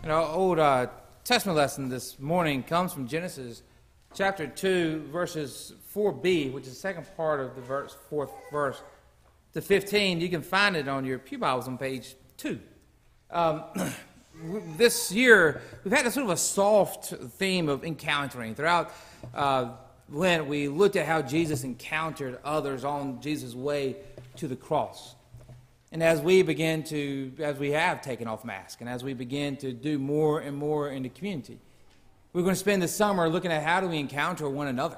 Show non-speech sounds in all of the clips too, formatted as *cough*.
And our old uh, Testament lesson this morning comes from Genesis chapter 2, verses 4b, which is the second part of the verse, fourth verse, to 15. You can find it on your Pew Bibles on page 2. Um, *clears throat* this year, we've had a sort of a soft theme of encountering. Throughout uh, Lent, we looked at how Jesus encountered others on Jesus' way to the cross. And as we begin to, as we have taken off masks, and as we begin to do more and more in the community, we're going to spend the summer looking at how do we encounter one another.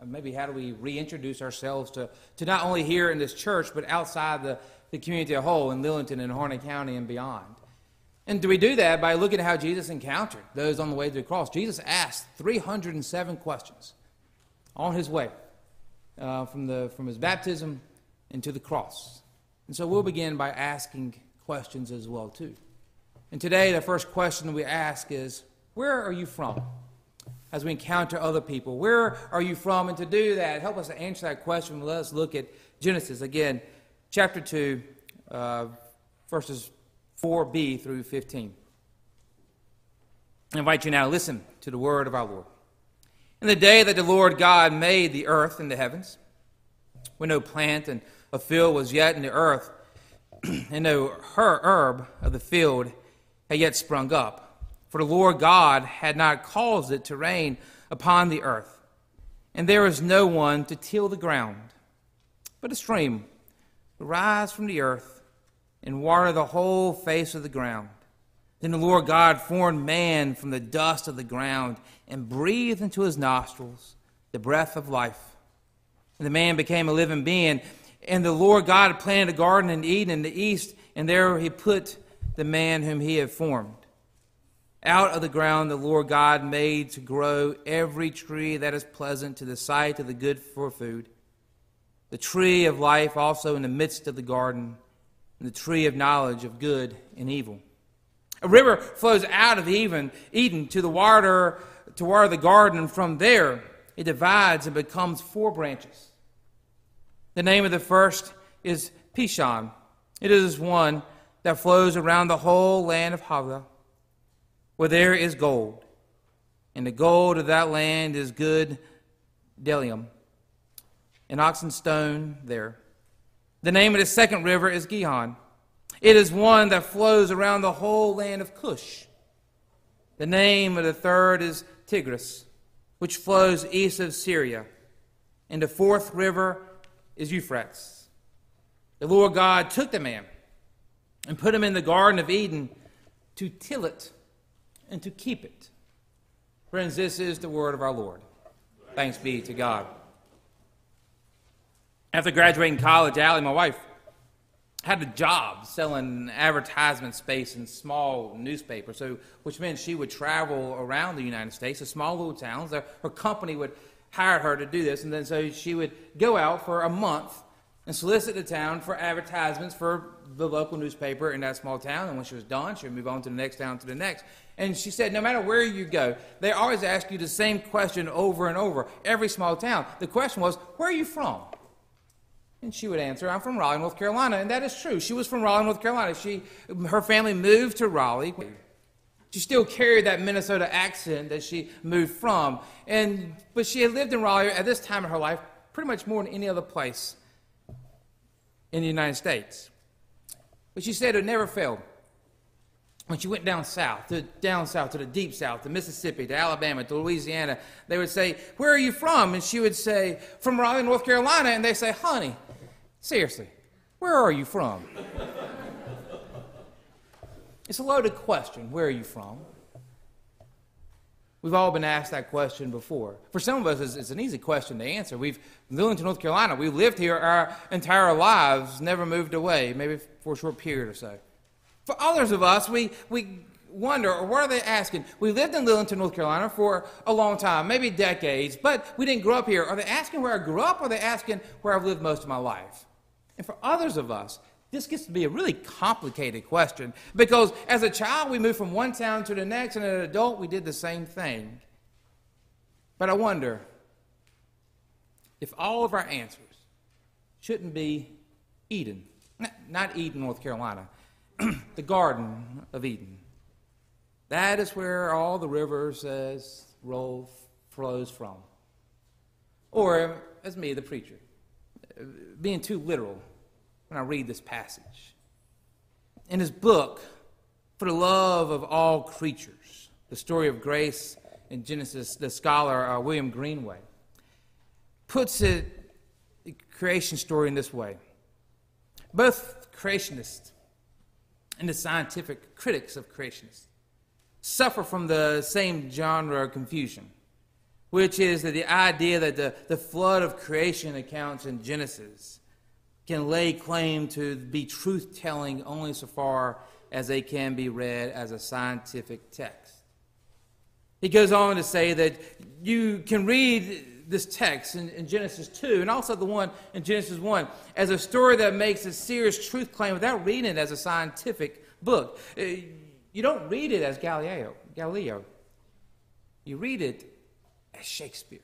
And maybe how do we reintroduce ourselves to, to not only here in this church, but outside the, the community as a whole in Lillington and Harnett County and beyond. And do we do that by looking at how Jesus encountered those on the way to the cross? Jesus asked 307 questions on his way uh, from, the, from his baptism into the cross. And so we'll begin by asking questions as well too. And today the first question we ask is, where are you from? As we encounter other people, where are you from? And to do that, help us to answer that question. Let us look at Genesis again, chapter 2, uh, verses 4b through 15. I invite you now to listen to the word of our Lord. In the day that the Lord God made the earth and the heavens, when no plant and a field was yet in the earth, *clears throat* and no her herb of the field had yet sprung up. For the Lord God had not caused it to rain upon the earth, and there was no one to till the ground. But a stream would rise from the earth and water the whole face of the ground. Then the Lord God formed man from the dust of the ground and breathed into his nostrils the breath of life. And the man became a living being. And the Lord God planted a garden in Eden in the east, and there he put the man whom he had formed. Out of the ground the Lord God made to grow every tree that is pleasant to the sight of the good for food. The tree of life also in the midst of the garden, and the tree of knowledge of good and evil. A river flows out of Eden, Eden to the water to water the garden, and from there it divides and becomes four branches. The name of the first is Pishon. It is one that flows around the whole land of Havilah, where there is gold. And the gold of that land is good bdellium, and onyx stone there. The name of the second river is Gihon. It is one that flows around the whole land of Cush. The name of the third is Tigris, which flows east of Syria. And the fourth river is Euphrates. The Lord God took the man and put him in the Garden of Eden to till it and to keep it. Friends, this is the word of our Lord. Thanks be to God. After graduating college, Allie, my wife, had a job selling advertisement space in small newspapers, so which meant she would travel around the United States to small little towns. Her company would hired her to do this. And then so she would go out for a month and solicit the town for advertisements for the local newspaper in that small town. And when she was done, she would move on to the next town, to the next. And she said, no matter where you go, they always ask you the same question over and over, every small town. The question was, where are you from? And she would answer, I'm from Raleigh, North Carolina. And that is true. She was from Raleigh, North Carolina. She, her family moved to Raleigh. She still carried that Minnesota accent that she moved from. And, but she had lived in Raleigh at this time of her life pretty much more than any other place in the United States. But she said it never failed. When she went down south, to, down south to the deep south, to Mississippi, to Alabama, to Louisiana, they would say, Where are you from? And she would say, From Raleigh, North Carolina. And they say, Honey, seriously, where are you from? It's a loaded question. Where are you from? We've all been asked that question before. For some of us, it's, it's an easy question to answer. We've lived in North Carolina. We've lived here our entire lives, never moved away, maybe for a short period or so. For others of us, we, we wonder, or what are they asking? We lived in Lillington, North Carolina for a long time, maybe decades, but we didn't grow up here. Are they asking where I grew up, or are they asking where I've lived most of my life? And for others of us, this gets to be a really complicated question because as a child, we moved from one town to the next, and as an adult, we did the same thing. But I wonder if all of our answers shouldn't be Eden, not Eden, North Carolina, *clears throat* the Garden of Eden. That is where all the rivers says roll flows from. Or, as me, the preacher, being too literal when I read this passage. In his book, For the Love of All Creatures, the story of grace in Genesis, the scholar uh, William Greenway puts it, the creation story in this way. Both creationists and the scientific critics of creationists suffer from the same genre of confusion, which is that the idea that the, the flood of creation accounts in Genesis can lay claim to be truth telling only so far as they can be read as a scientific text. He goes on to say that you can read this text in, in, Genesis 2 and also the one in Genesis 1 as a story that makes a serious truth claim without reading it as a scientific book. Uh, you don't read it as Galileo. Galileo. You read it as Shakespeare.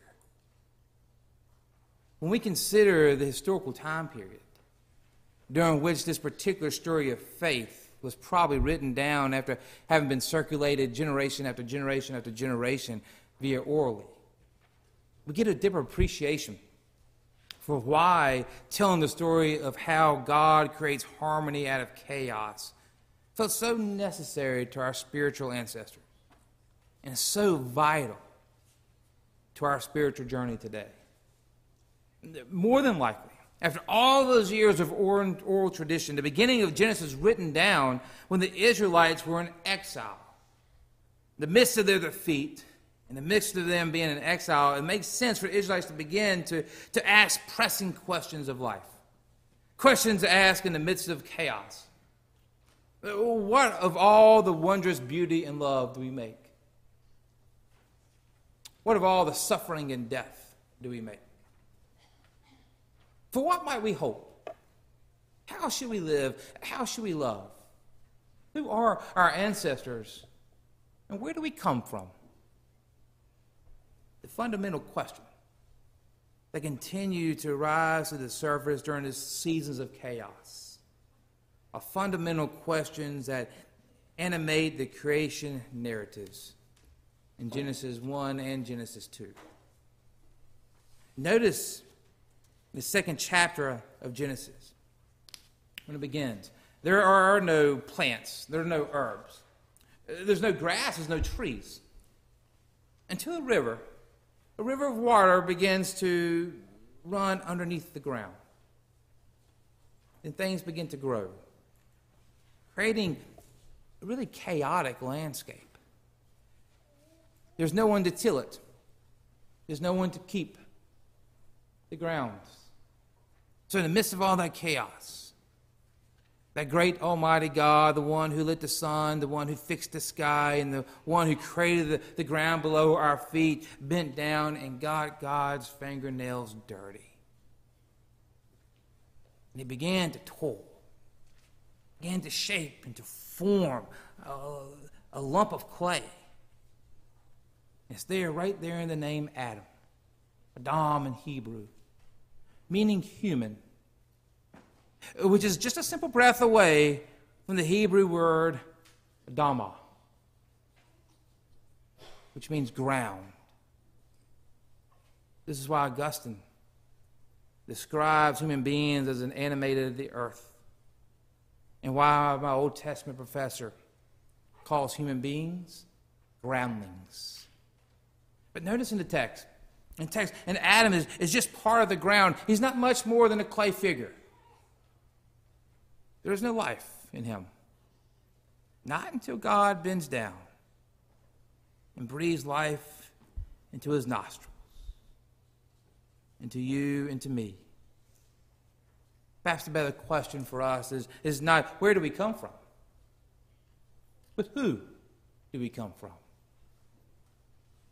When we consider the historical time period during which this particular story of faith was probably written down after having been circulated generation after generation after generation via orally, we get a deeper appreciation for why telling the story of how God creates harmony out of chaos felt so necessary to our spiritual ancestors and so vital to our spiritual journey today. More than likely, after all those years of oral, oral tradition, the beginning of Genesis written down when the Israelites were in exile. In the midst of their defeat, in the midst of them being in exile, it makes sense for Israelites to begin to, to ask pressing questions of life. Questions to ask in the midst of chaos. What of all the wondrous beauty and love do we make? What of all the suffering and death do we make? For what might we hope? How should we live? How should we love? Who are our ancestors? And where do we come from? the fundamental question that continue to rise to the surface during the seasons of chaos are fundamental questions that animate the creation narratives in Genesis 1 and Genesis 2. Notice the second chapter of Genesis when it begins. There are no plants, there are no herbs, there's no grass, there's no trees. Until a river a river of water begins to run underneath the ground. Then things begin to grow, creating a really chaotic landscape. There's no one to till it, there's no one to keep the ground. So, in the midst of all that chaos, that great Almighty God, the one who lit the sun, the one who fixed the sky, and the one who created the, the ground below our feet, bent down and got God's fingernails dirty. And he began to toil, began to shape and to form a, a lump of clay. It's there, right there in the name Adam, Adam in Hebrew, meaning human which is just a simple breath away from the Hebrew word Adama, which means ground. This is why Augustine describes human beings as an animated of the earth, and why my Old Testament professor calls human beings groundlings. But notice in the text, in text, and Adam is, is just part of the ground. He's not much more than a clay figure. There is no life in him. Not until God bends down and breathes life into his nostrils, into you and to me. Perhaps the better question for us is, is not where do we come from, but who do we come from?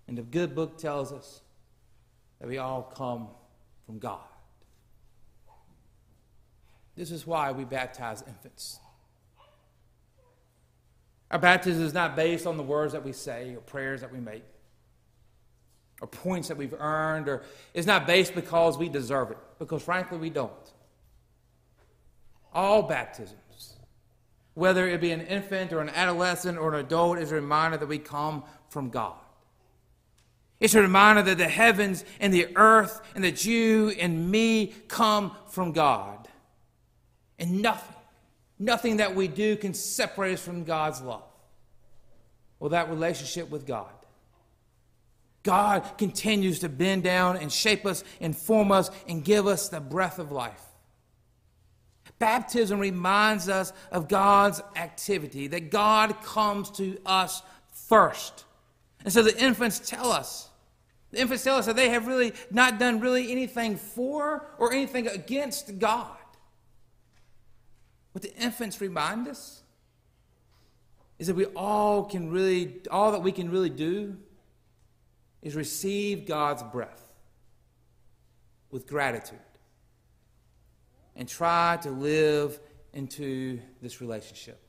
And the good book tells us that we all come from God. This is why we baptize infants. Our baptism is not based on the words that we say or prayers that we make or points that we've earned, or it's not based because we deserve it, because frankly, we don't. All baptisms, whether it be an infant or an adolescent or an adult, is a reminder that we come from God. It's a reminder that the heavens and the earth and that you and me come from God. And nothing, nothing that we do can separate us from God's love or that relationship with God. God continues to bend down and shape us and form us and give us the breath of life. Baptism reminds us of God's activity, that God comes to us first. And so the infants tell us, the infants tell us that they have really not done really anything for or anything against God. What the infants remind us is that we all can really, all that we can really do is receive God's breath with gratitude and try to live into this relationship.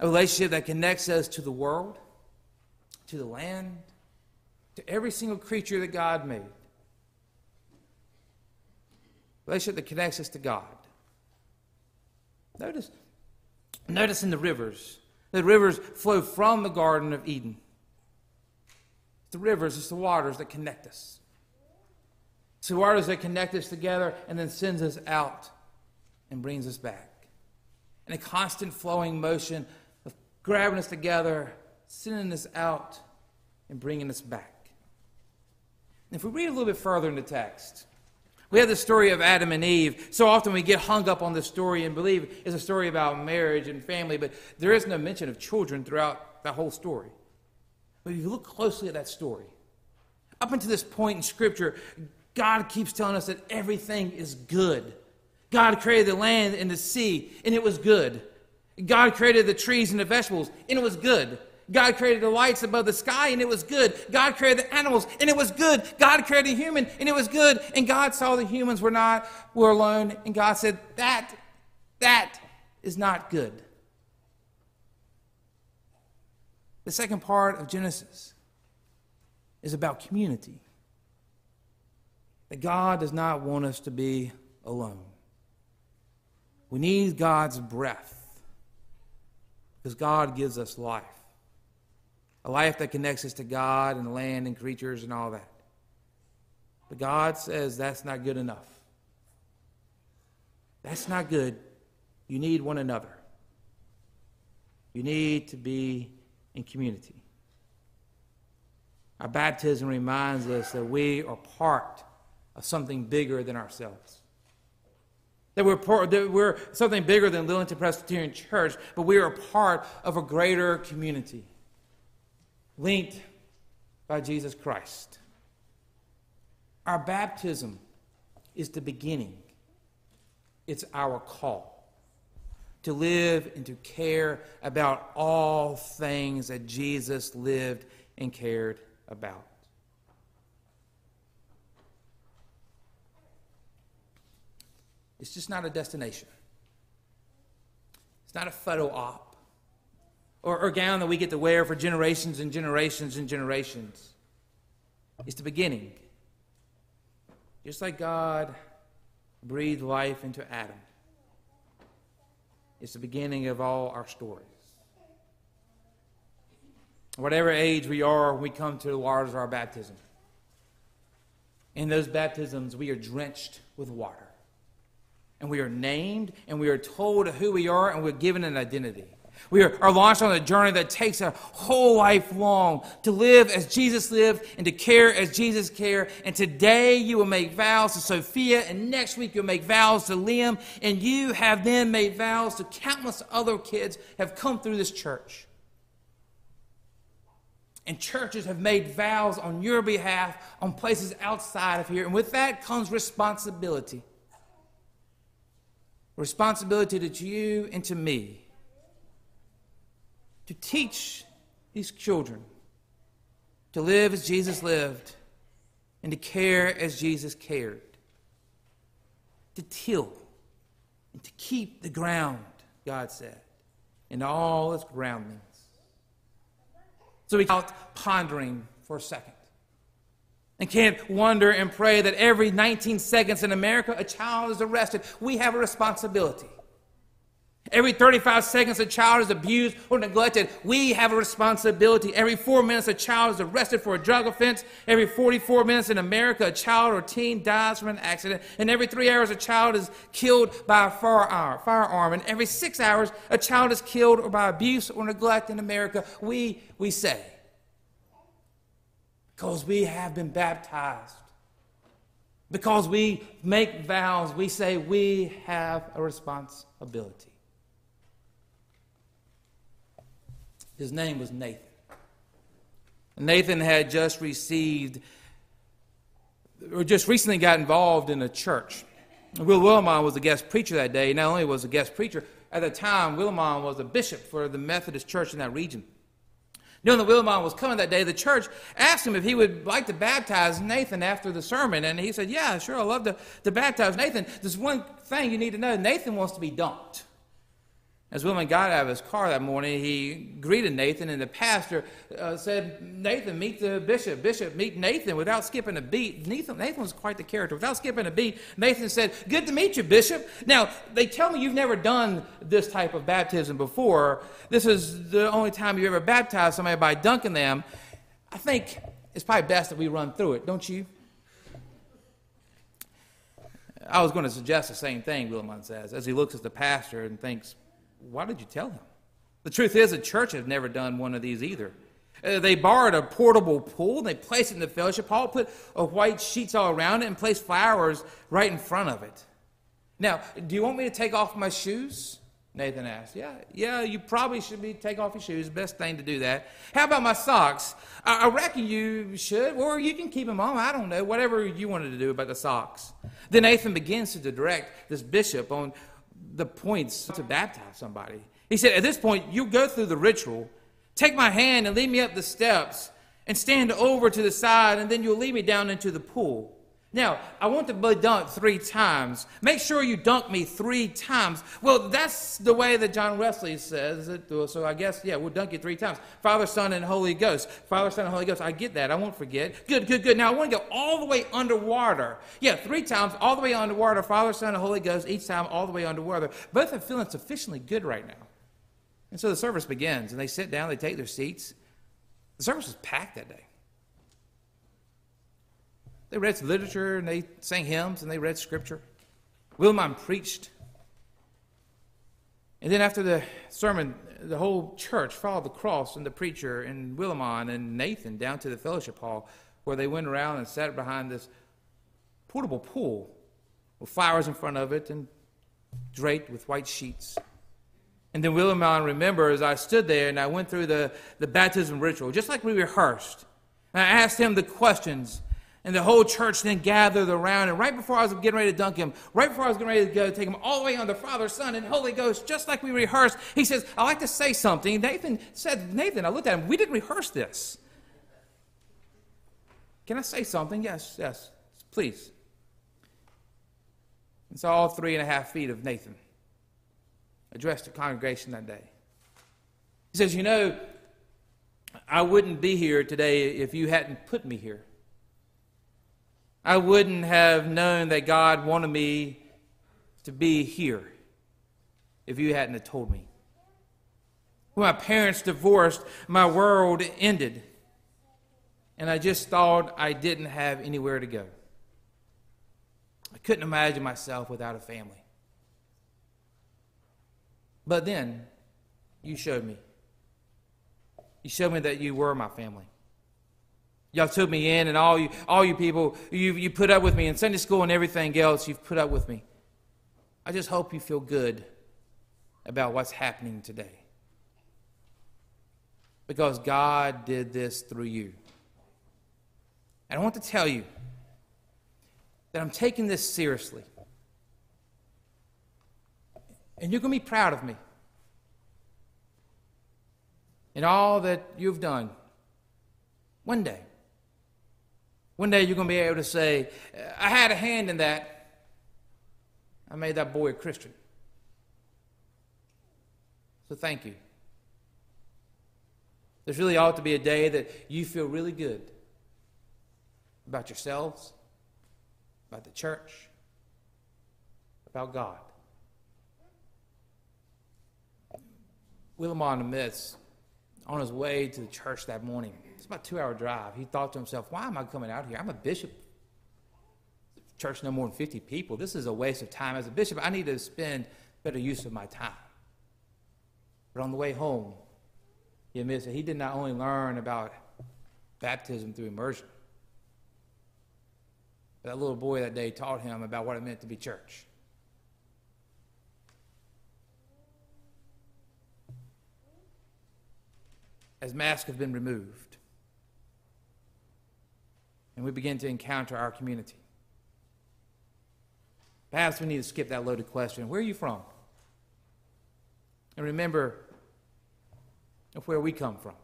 A relationship that connects us to the world, to the land, to every single creature that God made. A relationship that connects us to God. Notice, notice in the rivers, the rivers flow from the Garden of Eden. The rivers, it's the waters that connect us. It's the waters that connect us together and then sends us out and brings us back. In a constant flowing motion grabbing us together, sending us out, and bringing us back. If we read a little bit further in the text, we have the story of Adam and Eve. So often we get hung up on this story and believe it's a story about marriage and family, but there is no mention of children throughout the whole story. But if you look closely at that story, up until this point in Scripture, God keeps telling us that everything is good. God created the land and the sea, and it was good. God created the trees and the vegetables, and it was good. God created the lights above the sky, and it was good. God created the animals, and it was good. God created the human, and it was good. And God saw the humans were not were alone, and God said, "That, that is not good." The second part of Genesis is about community. That God does not want us to be alone. We need God's breath because God gives us life. A life that connects us to God and land and creatures and all that. But God says that's not good enough. That's not good. You need one another. You need to be in community. Our baptism reminds us that we are part of something bigger than ourselves. That we're, part, that we're something bigger than Lillington Presbyterian Church, but we are a part of a greater community linked by Jesus Christ. Our baptism is the beginning, it's our call to live and to care about all things that Jesus lived and cared about. It's just not a destination. It's not a photo op or, or gown that we get to wear for generations and generations and generations. It's the beginning. Just like God breathed life into Adam. It's the beginning of all our stories. Whatever age we are we come to the waters of our baptism. In those baptisms, we are drenched with water. And we are named, and we are told who we are, and we're given an identity. We are, are, launched on a journey that takes a whole life long to live as Jesus lived and to care as Jesus cared. And today you will make vows to Sophia, and next week you'll make vows to Liam, and you have then made vows to countless other kids have come through this church. And churches have made vows on your behalf on places outside of here. And with that comes responsibility. Responsibility to you and to me to teach these children to live as Jesus lived and to care as Jesus cared, to till and to keep the ground, God said, in all its groundings. So we out pondering for a second. And can't wonder and pray that every 19 seconds in America a child is arrested. We have a responsibility Every 35 seconds, a child is abused or neglected. We have a responsibility. Every four minutes, a child is arrested for a drug offense. Every 44 minutes in America, a child or teen dies from an accident. And every three hours, a child is killed by a firearm. And every six hours, a child is killed or by abuse or neglect in America. We, we say, because we have been baptized, because we make vows, we say we have a responsibility. His name was Nathan. Nathan had just received, or just recently got involved in a church. Will Willimon was a guest preacher that day. Not only was a guest preacher, at the time, Willimon was a bishop for the Methodist church in that region. Knowing that Willimon was coming that day, the church asked him if he would like to baptize Nathan after the sermon. And he said, Yeah, sure, I'd love to, to baptize Nathan. There's one thing you need to know Nathan wants to be dunked. As Willimon got out of his car that morning, he greeted Nathan, and the pastor uh, said, Nathan, meet the bishop. Bishop, meet Nathan without skipping a beat. Nathan, Nathan was quite the character. Without skipping a beat, Nathan said, Good to meet you, Bishop. Now, they tell me you've never done this type of baptism before. This is the only time you ever baptized somebody by dunking them. I think it's probably best that we run through it, don't you? I was going to suggest the same thing, Willimon says, as he looks at the pastor and thinks, why did you tell him? The truth is, the church has never done one of these either. Uh, they borrowed a portable pool, and they placed it in the fellowship hall, put a white sheets all around it, and placed flowers right in front of it. Now, do you want me to take off my shoes? Nathan asked. Yeah, yeah, you probably should be take off your shoes. Best thing to do that. How about my socks? I, I reckon you should, or you can keep them on. I don't know, whatever you wanted to do about the socks. Then Nathan begins to direct this bishop on the points to baptize somebody. He said, At this point, you go through the ritual, take my hand and lead me up the steps, and stand over to the side, and then you'll lead me down into the pool. Now, I want to be dunked three times. Make sure you dunk me three times. Well, that's the way that John Wesley says it. So I guess, yeah, we'll dunk you three times. Father, Son, and Holy Ghost. Father, Son, and Holy Ghost. I get that. I won't forget. Good, good, good. Now I want to go all the way underwater. Yeah, three times, all the way underwater. Father, Son, and Holy Ghost. Each time, all the way underwater. Both are feeling sufficiently good right now. And so the service begins, and they sit down, they take their seats. The service was packed that day. They read literature and they sang hymns and they read scripture. Willimon preached. And then after the sermon, the whole church followed the cross and the preacher and Willimon and Nathan down to the fellowship hall where they went around and sat behind this portable pool with flowers in front of it and draped with white sheets. And then Willimon remembers I stood there and I went through the, the baptism ritual, just like we rehearsed. And I asked him the questions and the whole church then gathered around. And right before I was getting ready to dunk him, right before I was getting ready to go take him all the way on the Father, Son, and Holy Ghost, just like we rehearsed, he says, I like to say something. Nathan said, Nathan, I looked at him, we didn't rehearse this. Can I say something? Yes, yes, please. And so all three and a half feet of Nathan addressed the congregation that day. He says, You know, I wouldn't be here today if you hadn't put me here. I wouldn't have known that God wanted me to be here if you hadn't have told me. When my parents divorced, my world ended, and I just thought I didn't have anywhere to go. I couldn't imagine myself without a family. But then you showed me. You showed me that you were my family. Y'all took me in, and all you, all you people, you, you put up with me in Sunday school and everything else, you've put up with me. I just hope you feel good about what's happening today. Because God did this through you. And I want to tell you that I'm taking this seriously. And you're going to be proud of me in all that you've done. One day. One day you're going to be able to say, I had a hand in that. I made that boy a Christian. So thank you. There's really ought to be a day that you feel really good about yourselves, about the church, about God. Willimon the Myths, on his way to the church that morning, it's about two hour drive, he thought to himself, why am I coming out here? I'm a bishop. Church no more than 50 people. This is a waste of time. As a bishop, I need to spend better use of my time. But on the way home, he admits that he did not only learn about baptism through immersion, but that little boy that day taught him about what it meant to be church. As masks have been removed, and we begin to encounter our community. Perhaps we need to skip that loaded question Where are you from? And remember of where we come from.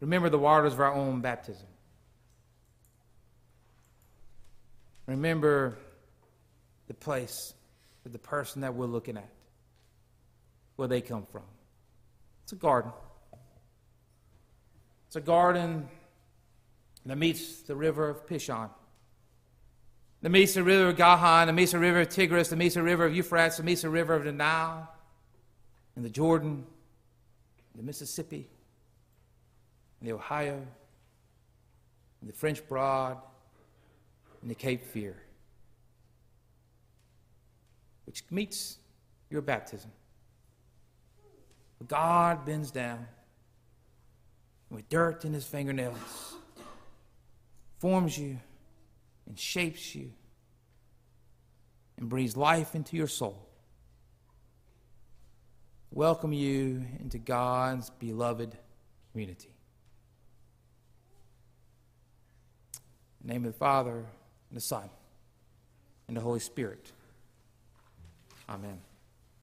Remember the waters of our own baptism. Remember the place, that the person that we're looking at, where they come from. It's a garden. It's a garden that meets the river of Pishon the Mesa River of Gihon, the Mesa River of Tigris, the Mesa River of Euphrates, the Mesa River of the Nile, and the Jordan, the Mississippi, and the Ohio, and the French Broad, and the Cape Fear, which meets your baptism. God bends down with dirt in his fingernails, forms you and shapes you and breathes life into your soul. Welcome you into God's beloved community. Name of the Father, and the Son, and the Holy Spirit. Amen.